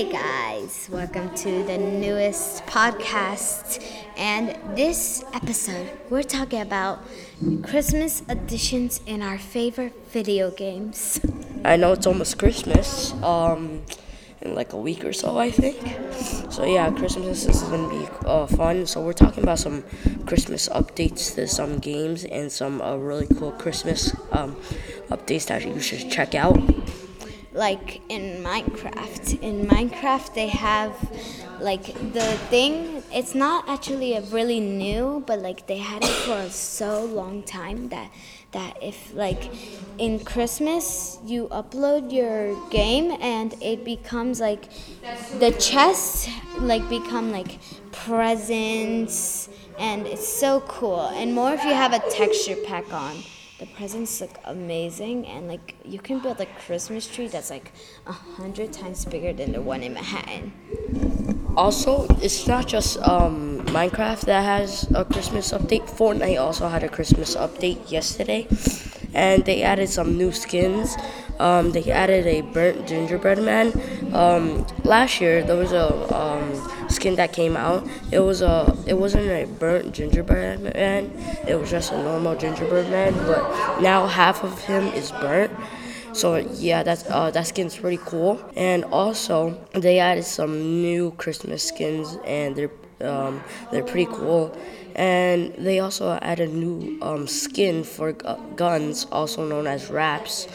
Hey guys, welcome to the newest podcast. And this episode, we're talking about Christmas additions in our favorite video games. I know it's almost Christmas, um, in like a week or so, I think. So yeah, Christmas is gonna be uh, fun. So we're talking about some Christmas updates to some games and some uh, really cool Christmas um, updates that you should check out like in Minecraft. In Minecraft, they have like the thing. It's not actually a really new, but like they had it for so long time that that if like in Christmas you upload your game and it becomes like the chests like become like presents and it's so cool and more if you have a texture pack on the presents look amazing and like you can build a christmas tree that's like a hundred times bigger than the one in manhattan. Also it's not just um, minecraft that has a christmas update. Fortnite also had a christmas update yesterday and they added some new skins. Um, they added a burnt gingerbread man. Um, last year there was a um, skin that came out, it was a it wasn't a burnt gingerbread man. It was just a normal gingerbread man. But now half of him is burnt. So yeah, that's uh, that skin's pretty cool. And also they added some new Christmas skins, and they're um, they're pretty cool. And they also added new um, skin for guns, also known as wraps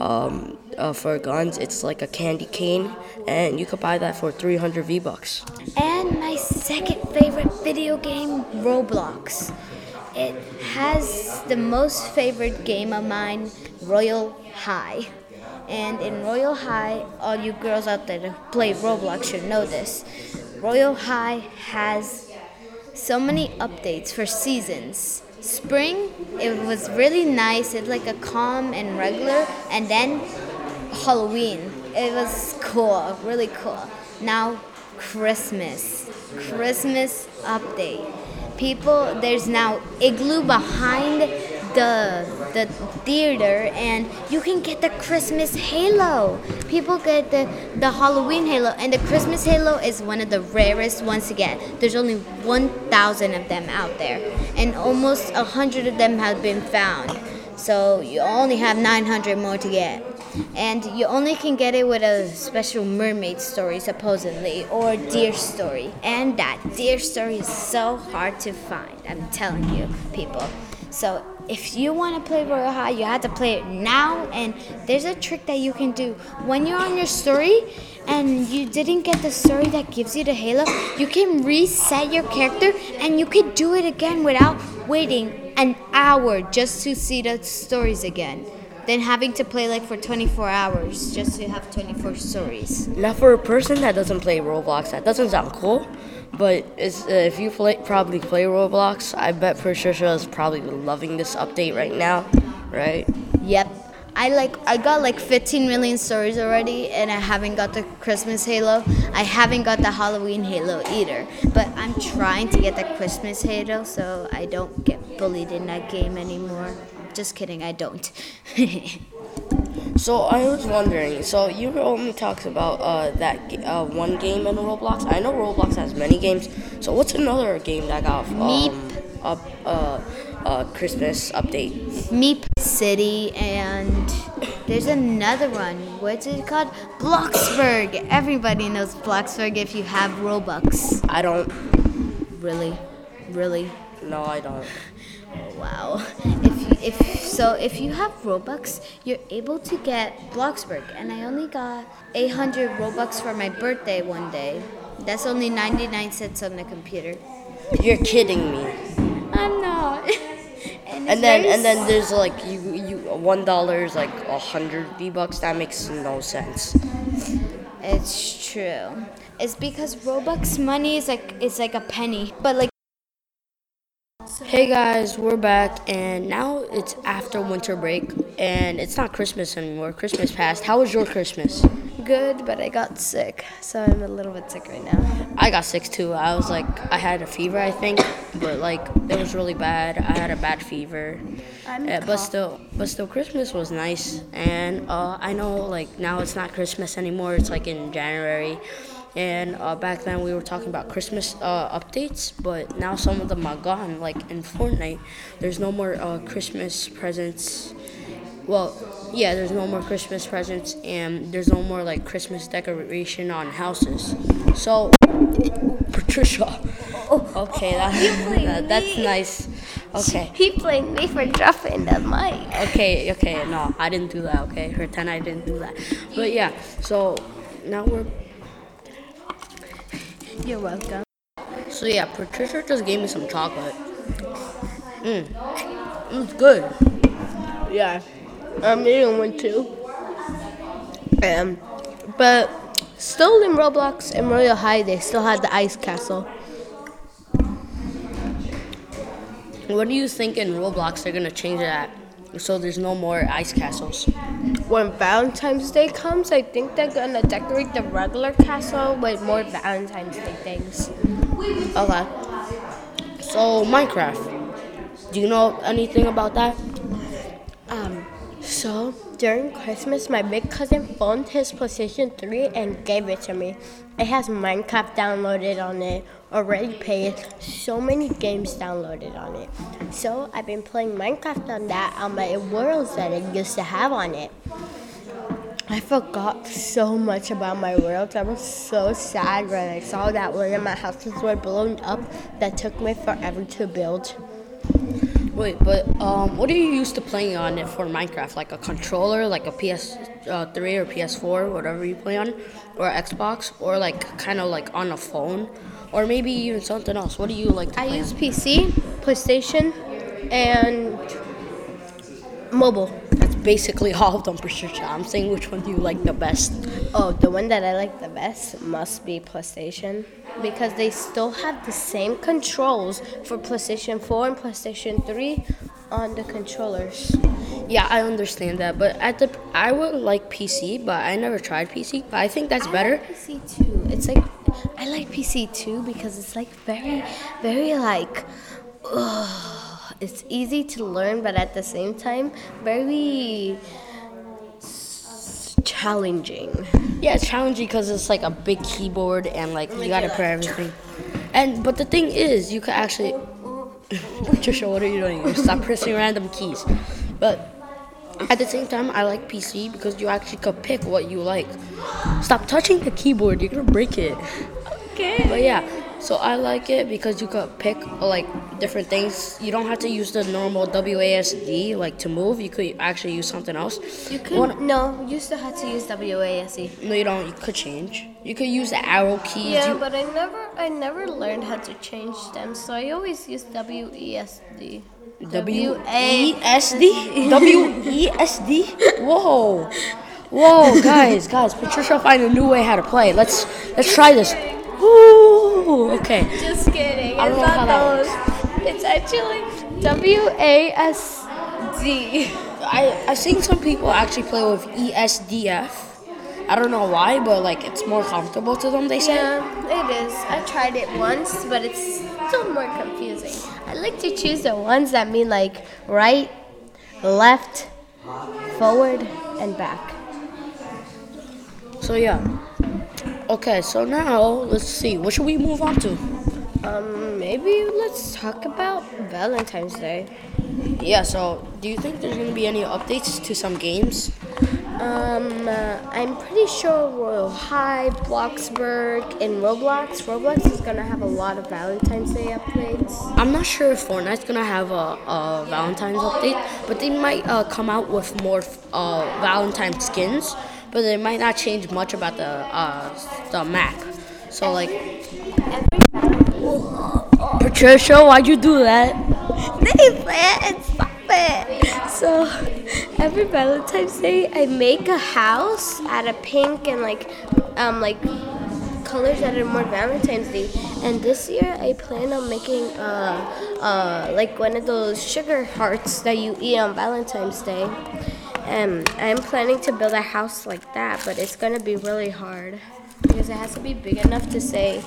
um, uh, for guns. It's like a candy cane, and you could buy that for 300 V bucks. And my second favorite video game, Roblox. It has the most favorite game of mine, Royale High. And in Royale High, all you girls out there that play Roblox should know this. Royale High has so many updates for seasons spring it was really nice. It's like a calm and regular. And then halloween. It was cool really cool. Now christmas. Christmas update. People there's now igloo behind the the theater and you can get the Christmas halo. People get the the Halloween halo and the Christmas halo is one of the rarest ones to get. There's only 1000 of them out there and almost 100 of them have been found. So you only have 900 more to get. And you only can get it with a special mermaid story, supposedly, or deer story. And that deer story is so hard to find, I'm telling you, people. So if you want to play Royale High, you have to play it now. And there's a trick that you can do when you're on your story and you didn't get the story that gives you the halo. You can reset your character and you can do it again without waiting an hour just to see the stories again. Than having to play like for 24 hours just to have 24 stories. Now, for a person that doesn't play Roblox, that doesn't sound cool. But uh, if you play, probably play Roblox, I bet Patricia is probably loving this update right now, right? Yep. I like I got like 15 million stories already, and I haven't got the Christmas Halo. I haven't got the Halloween Halo either. But I'm trying to get the Christmas Halo, so I don't get bullied in that game anymore. Just kidding, I don't. So I was wondering. So you only talked about uh, that uh, one game in Roblox. I know Roblox has many games. So what's another game that got um, Meep. up uh, uh, Christmas update? Meep City and there's another one. What's it called? Bloxburg. Everybody knows Bloxburg if you have Robux. I don't. Really, really. No, I don't. Oh, wow. If you, if so, if you have Robux, you're able to get Bloxburg, and I only got 800 Robux for my birthday one day. That's only 99 cents on the computer. You're kidding me. I'm not. and, and then and then there's like you you one dollar is like a hundred V bucks. That makes no sense. It's true. It's because Robux money is like it's like a penny, but like Hey guys, we're back, and now it's after winter break, and it's not Christmas anymore. Christmas passed. How was your Christmas? good, but I got sick, so I'm a little bit sick right now. I got sick too. I was like, I had a fever, I think, but like it was really bad. I had a bad fever, I'm Uh, but still, but still, Christmas was nice. And uh, I know like now it's not Christmas anymore. It's like in January. And uh, back then we were talking about Christmas uh, updates, but now some of them are gone. Like in Fortnite, there's no more uh, Christmas presents. Well, yeah, there's no more Christmas presents, and there's no more like Christmas decoration on houses. So, Patricia. Okay, that, that, that's nice. Okay. He blamed me for dropping the mic. Okay, okay, no, I didn't do that, okay? Pretend I didn't do that. But yeah, so now we're. You're welcome. So yeah, Patricia just gave me some chocolate. Mmm. It's good. Yeah, I'm eating one too. Um, but still in Roblox and Royale High, they still had the ice castle. What do you think in Roblox they're gonna change that so there's no more ice castles? When Valentine's Day comes, I think they're gonna decorate the regular castle with more Valentine's Day things. Okay. So Minecraft. Do you know anything about that? Um, so during Christmas, my big cousin phoned his PlayStation 3 and gave it to me. It has Minecraft downloaded on it, already paid, so many games downloaded on it. So I've been playing Minecraft on that on my worlds that it used to have on it. I forgot so much about my worlds. I was so sad when I saw that one of my houses were blown up that took me forever to build. Wait, but um, what are you used to playing on it for Minecraft? Like a controller, like a PS3 or PS4, whatever you play on, or Xbox, or like kind of like on a phone, or maybe even something else. What do you like? To I use? PC, PlayStation, and mobile. That's basically all of them, Patricia. I'm saying which one do you like the best? Oh, the one that I like the best must be PlayStation because they still have the same controls for PlayStation 4 and PlayStation 3 on the controllers. Yeah, I understand that, but at the I would like PC, but I never tried PC. But I think that's better. Like PC too. It's like I like PC too because it's like very, very like. ugh, it's easy to learn, but at the same time, very challenging. Yeah, it's challenging because it's like a big keyboard and like you gotta put everything. And but the thing is, you could actually. Patricia, what are you doing? Stop pressing random keys. But at the same time, I like PC because you actually could pick what you like. Stop touching the keyboard. You're gonna break it. Okay. But yeah, so I like it because you could pick like different things. You don't have to use the normal WASD like to move. You could actually use something else. You could One- no. You still had to use WASD. no, you don't. You could change. You could use the arrow keys. Yeah, You- but I never, I never learned how to change them, so I always use WESD. W E S D W E S D. Whoa, whoa, guys, guys! Patricia find a new way how to play. Let's let's try this. Ooh, Okay. Just kidding. I don't it's know how not that those. It's actually W A S D. I I've seen some people actually play with E ESDF. I don't know why, but like it's more comfortable to them. They say. Yeah, it is. I tried it once, but it's still more confusing. I like to choose the ones that mean like right, left, forward, and back. So yeah. Okay, so now let's see. What should we move on to? Um, maybe let's talk about Valentine's Day. Yeah. So, do you think there's gonna be any updates to some games? Um, uh, I'm pretty sure Royale High, Bloxburg, and Roblox. Roblox is gonna have a lot of Valentine's Day updates. I'm not sure if Fortnite's gonna have a, a Valentine's update, but they might uh, come out with more uh, Valentine skins. But they might not change much about the uh, the map. So like, Patricia, why'd you do that? Nathan, stop it! So, every Valentine's Day, I make a house out of pink and like, um, like colors that are more Valentine's Day. And this year, I plan on making uh, uh, like one of those sugar hearts that you eat on Valentine's Day. And I'm planning to build a house like that, but it's gonna be really hard because it has to be big enough to say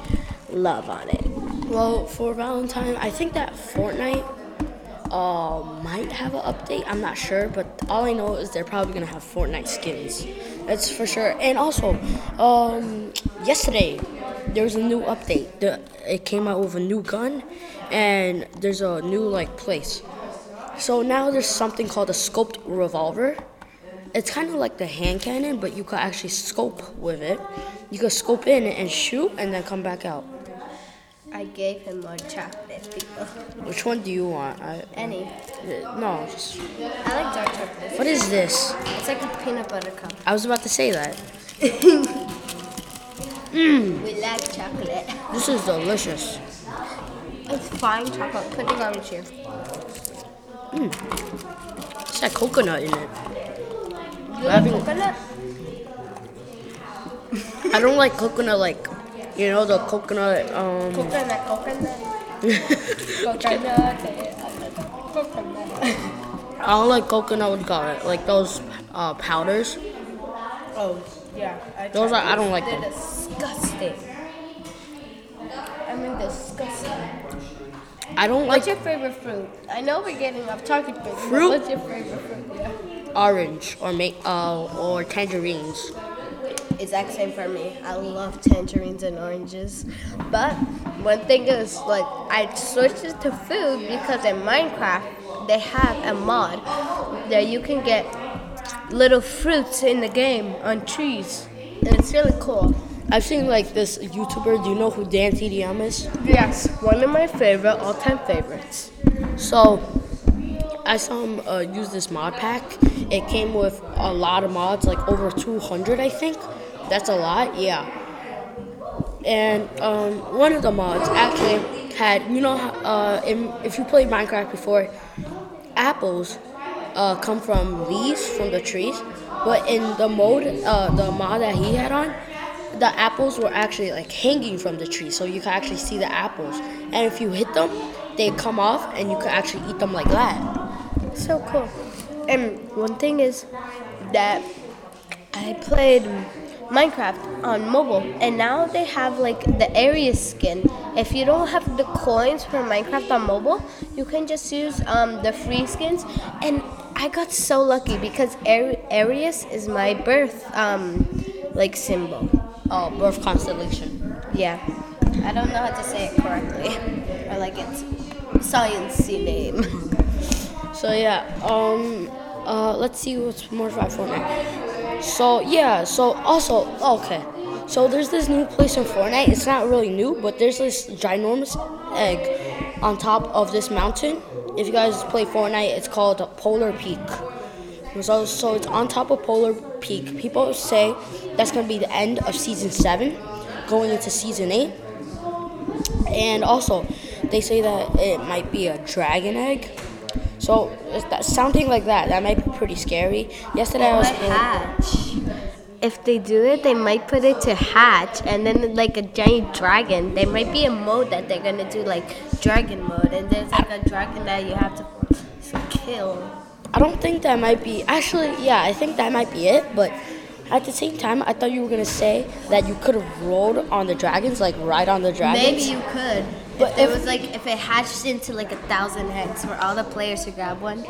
love on it. Well, for Valentine, I think that Fortnite uh, might have an update. I'm not sure, but all I know is they're probably gonna have Fortnite skins. That's for sure. And also, um, yesterday there was a new update. The, it came out with a new gun, and there's a new like place. So now there's something called a scoped revolver. It's kind of like the hand cannon, but you could actually scope with it. You could scope in and shoot, and then come back out. I gave him more chocolate, people. Which one do you want? I, Any. uh, no, just I like dark chocolate. what is this? It's like a peanut butter cup. I was about to say that. We like chocolate. This is delicious. It's fine chocolate. Put the garbage here. It's got coconut in it. You Having- like coconut? I don't like coconut like, you know, the coconut. Um, Coconut, coconut. coconut. Coconut. I don't like coconut. What do you call it? Like those uh, powders. Oh, yeah. I Those are- I don't like They're them. disgusting. I mean, disgusting. I don't like What's your favorite fruit? I know we're getting off topic, but Fruit? what's your favorite fruit? Yeah. orange or make uh, or tangerines. Exact same for me. I love tangerines and oranges. But one thing is, like, I switched it to food because in Minecraft they have a mod that you can get little fruits in the game on trees, and it's really cool. I've seen like this YouTuber. Do you know who Dan TDM is? Yes, one of my favorite, all-time favorites. So I saw him uh, use this mod pack. It came with a lot of mods, like over 200, I think. That's a lot, yeah. And um, one of the mods actually had, you know, uh, in, if you played Minecraft before, apples uh, come from leaves from the trees. But in the mode, uh, the mod that he had on, the apples were actually like hanging from the tree, so you could actually see the apples. And if you hit them, they come off, and you could actually eat them like that. So cool. And one thing is that I played Minecraft on mobile, and now they have like the area skin. If you don't have the coins for Minecraft on mobile, you can just use um, the free skins. And I got so lucky because Ar- Aries is my birth um, like symbol. Oh, birth constellation. Yeah, I don't know how to say it correctly, or like it's sciencey name. So yeah, um, uh, let's see what's more about Fortnite. So yeah, so also okay, so there's this new place in Fortnite. It's not really new, but there's this ginormous egg on top of this mountain. If you guys play Fortnite, it's called Polar Peak. So, so it's on top of Polar Peak. People say that's gonna be the end of season seven, going into season eight. And also, they say that it might be a dragon egg. So it's that sounding like that, that might be pretty scary. Yesterday I was hatch. If they do it, they might put it to hatch, and then like a giant dragon. There might be a mode that they're gonna do like dragon mode, and there's like a dragon that you have to kill. I don't think that might be actually yeah, I think that might be it, but at the same time I thought you were gonna say that you could have rolled on the dragons, like ride on the dragons. Maybe you could. But if it if- was like if it hatched into like a thousand heads for all the players to grab one,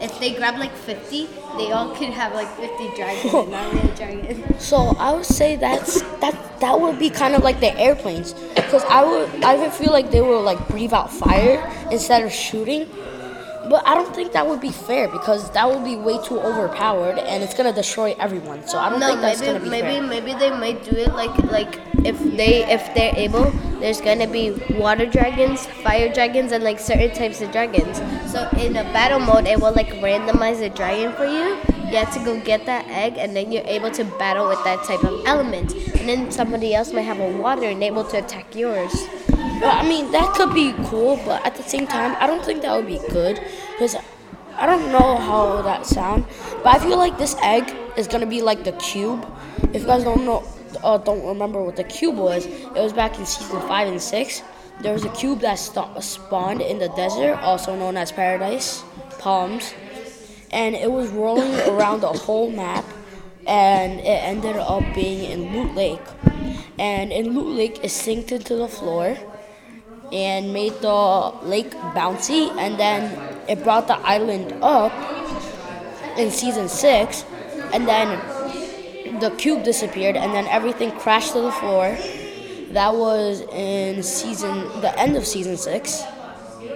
if they grab like fifty, they all could have like fifty dragons, and not really dragons. So I would say that's that that would be kind of like the airplanes, because I would I would feel like they would like breathe out fire instead of shooting. But I don't think that would be fair because that would be way too overpowered and it's gonna destroy everyone. So I don't No, think that's maybe gonna be maybe fair. maybe they might do it like like if they if they're able. There's gonna be water dragons, fire dragons, and like certain types of dragons. So in a battle mode, it will like randomize a dragon for you. You have to go get that egg, and then you're able to battle with that type of element. And then somebody else might have a water and able to attack yours. Well, I mean, that could be cool, but at the same time, I don't think that would be good because I don't know how that sound. But I feel like this egg is gonna be like the cube. If you guys don't know, uh, don't remember what the cube was, it was back in season five and six. There was a cube that st- spawned in the desert, also known as paradise, palms, and it was rolling around the whole map, and it ended up being in Loot Lake. And in Loot Lake, it sinked into the floor and made the lake bouncy, and then it brought the island up in season six, and then the cube disappeared, and then everything crashed to the floor. That was in season, the end of season six.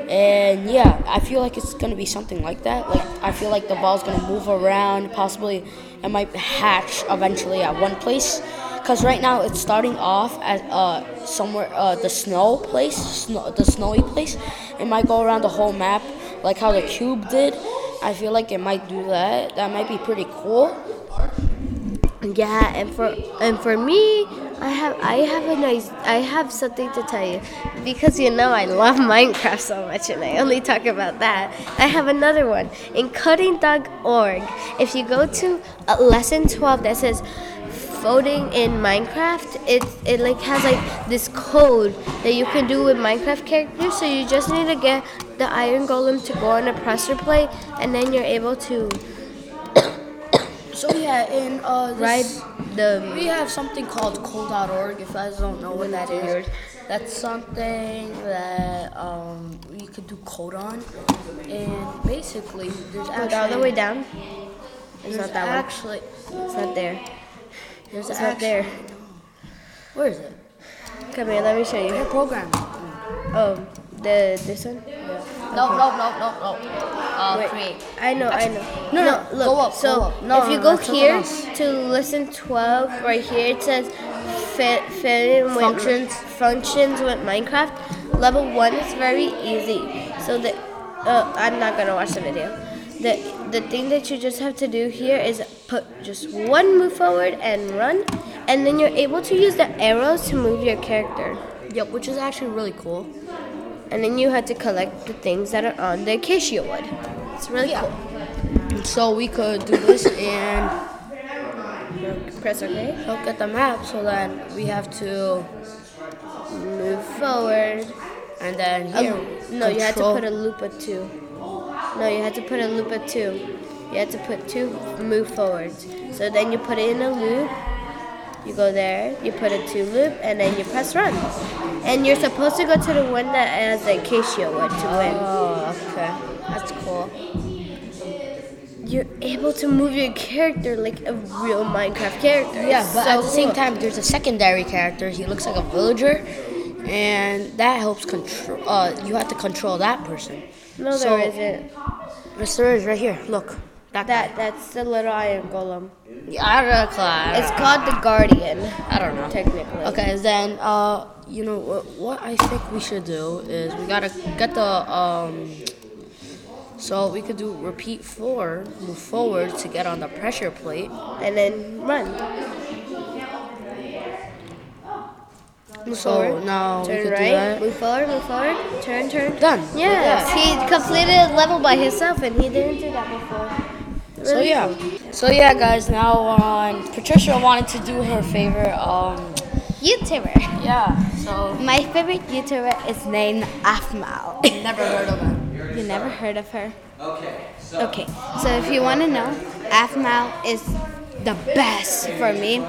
And yeah, I feel like it's gonna be something like that. Like I feel like the ball's gonna move around. Possibly, it might hatch eventually at one place. Cause right now it's starting off at uh, somewhere uh, the snow place, snow, the snowy place. It might go around the whole map, like how the cube did. I feel like it might do that. That might be pretty cool. Yeah, and for and for me, I have I have a nice I have something to tell you because you know I love Minecraft so much and I only talk about that. I have another one in coding.org. If you go to lesson 12 that says voting in Minecraft, it it like has like this code that you can do with Minecraft characters. So you just need to get the iron golem to go on a pressure plate, and then you're able to So yeah, in uh, this, ride the we have something called code.org. If you guys don't know what that is, that's something that um, we could do code on, and basically there's Go all the way down. There's not that one. actually It's not there. There's It's not there. Where is it? Come here, let me show Your you. program. Oh, the this one. No, no, no, no, no. Uh, Wait, create. I know, I know. No, no, look. go up, so go up. No, if you no, go here to listen 12, right here it says fit, fit in with Functions. functions with Minecraft. Level one is very easy. So the uh, I'm not gonna watch the video. The the thing that you just have to do here is put just one move forward and run, and then you're able to use the arrows to move your character. Yep, which is actually really cool. And then you had to collect the things that are on the acacia wood. It's really Yeah. cool. So we could do this and Press OK. look at the map. So that we have to, Move forward. and then Um, here. no, you had to put a loop of two. No, you had to put a loop of two. You had to put two move forwards. So then you put it in a loop. You go there, you put a two loop, and then you press run. And you're supposed to go to the one that has the acacia wood to win. Oh, okay. That's cool. You're able to move your character like a real Minecraft character. Yeah, It's but so at the same time, there's a secondary character. He looks like a villager, and that helps control. Uh, you have to control that person. No, So- there isn't. Yes, there is right here. Look, that That that's the little iron golem. Yeah, I don't know. It's called the Guardian, I don't know. technically. Okay, then uh, you know what, what I think we should do is we gotta get the um. So we could do repeat four, move forward to get on the pressure plate. And then run. Move So forward. now we Turn could do right. that. Move forward. Move forward. Turn. Turn. Done. Yes, Yeah. he completed a level by himself, and he didn't do that before. So yeah, so yeah, guys. Now on Patricia wanted to do her favorite. Um, YouTuber. yeah. So My favorite YouTuber is named Aphmau. never heard of it. You never heard of her? Okay. So, okay, so if you want to know, Aphmau is the best for me.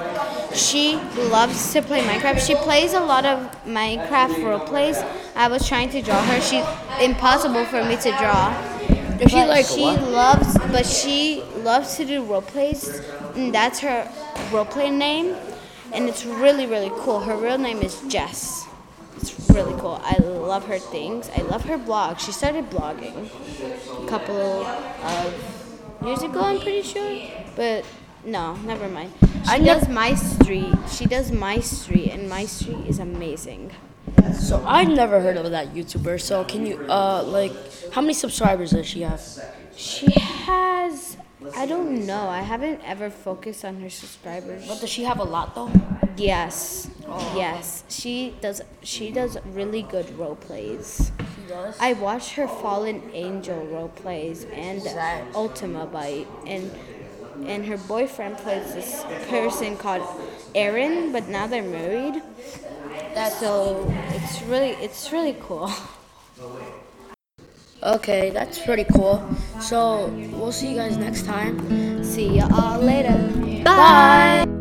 She loves to play Minecraft. She plays a lot of Minecraft role plays. I was trying to draw her. She's impossible for me to draw. Is she like she what? loves, but she loves to do role plays. And that's her role play name, and it's really really cool. Her real name is Jess. It's really cool. I love her things. I love her blog. She started blogging a couple of years ago, I'm pretty sure. But no, never mind. She I does My Street. She does My Street, and My Street is amazing. So I've never heard of that YouTuber. So can you uh like how many subscribers does she have? She has. I don't know. I haven't ever focused on her subscribers. But does she have a lot though? Yes, Oh. yes. She does. She does really good role plays. She does. I watched her Fallen Angel role plays and? Ultima Bite, and and her boyfriend plays this person called Aaron, but now they're married. That's So it's really it's really cool. Okay, that's pretty cool. So we'll see you guys next time. See you all later. Bye.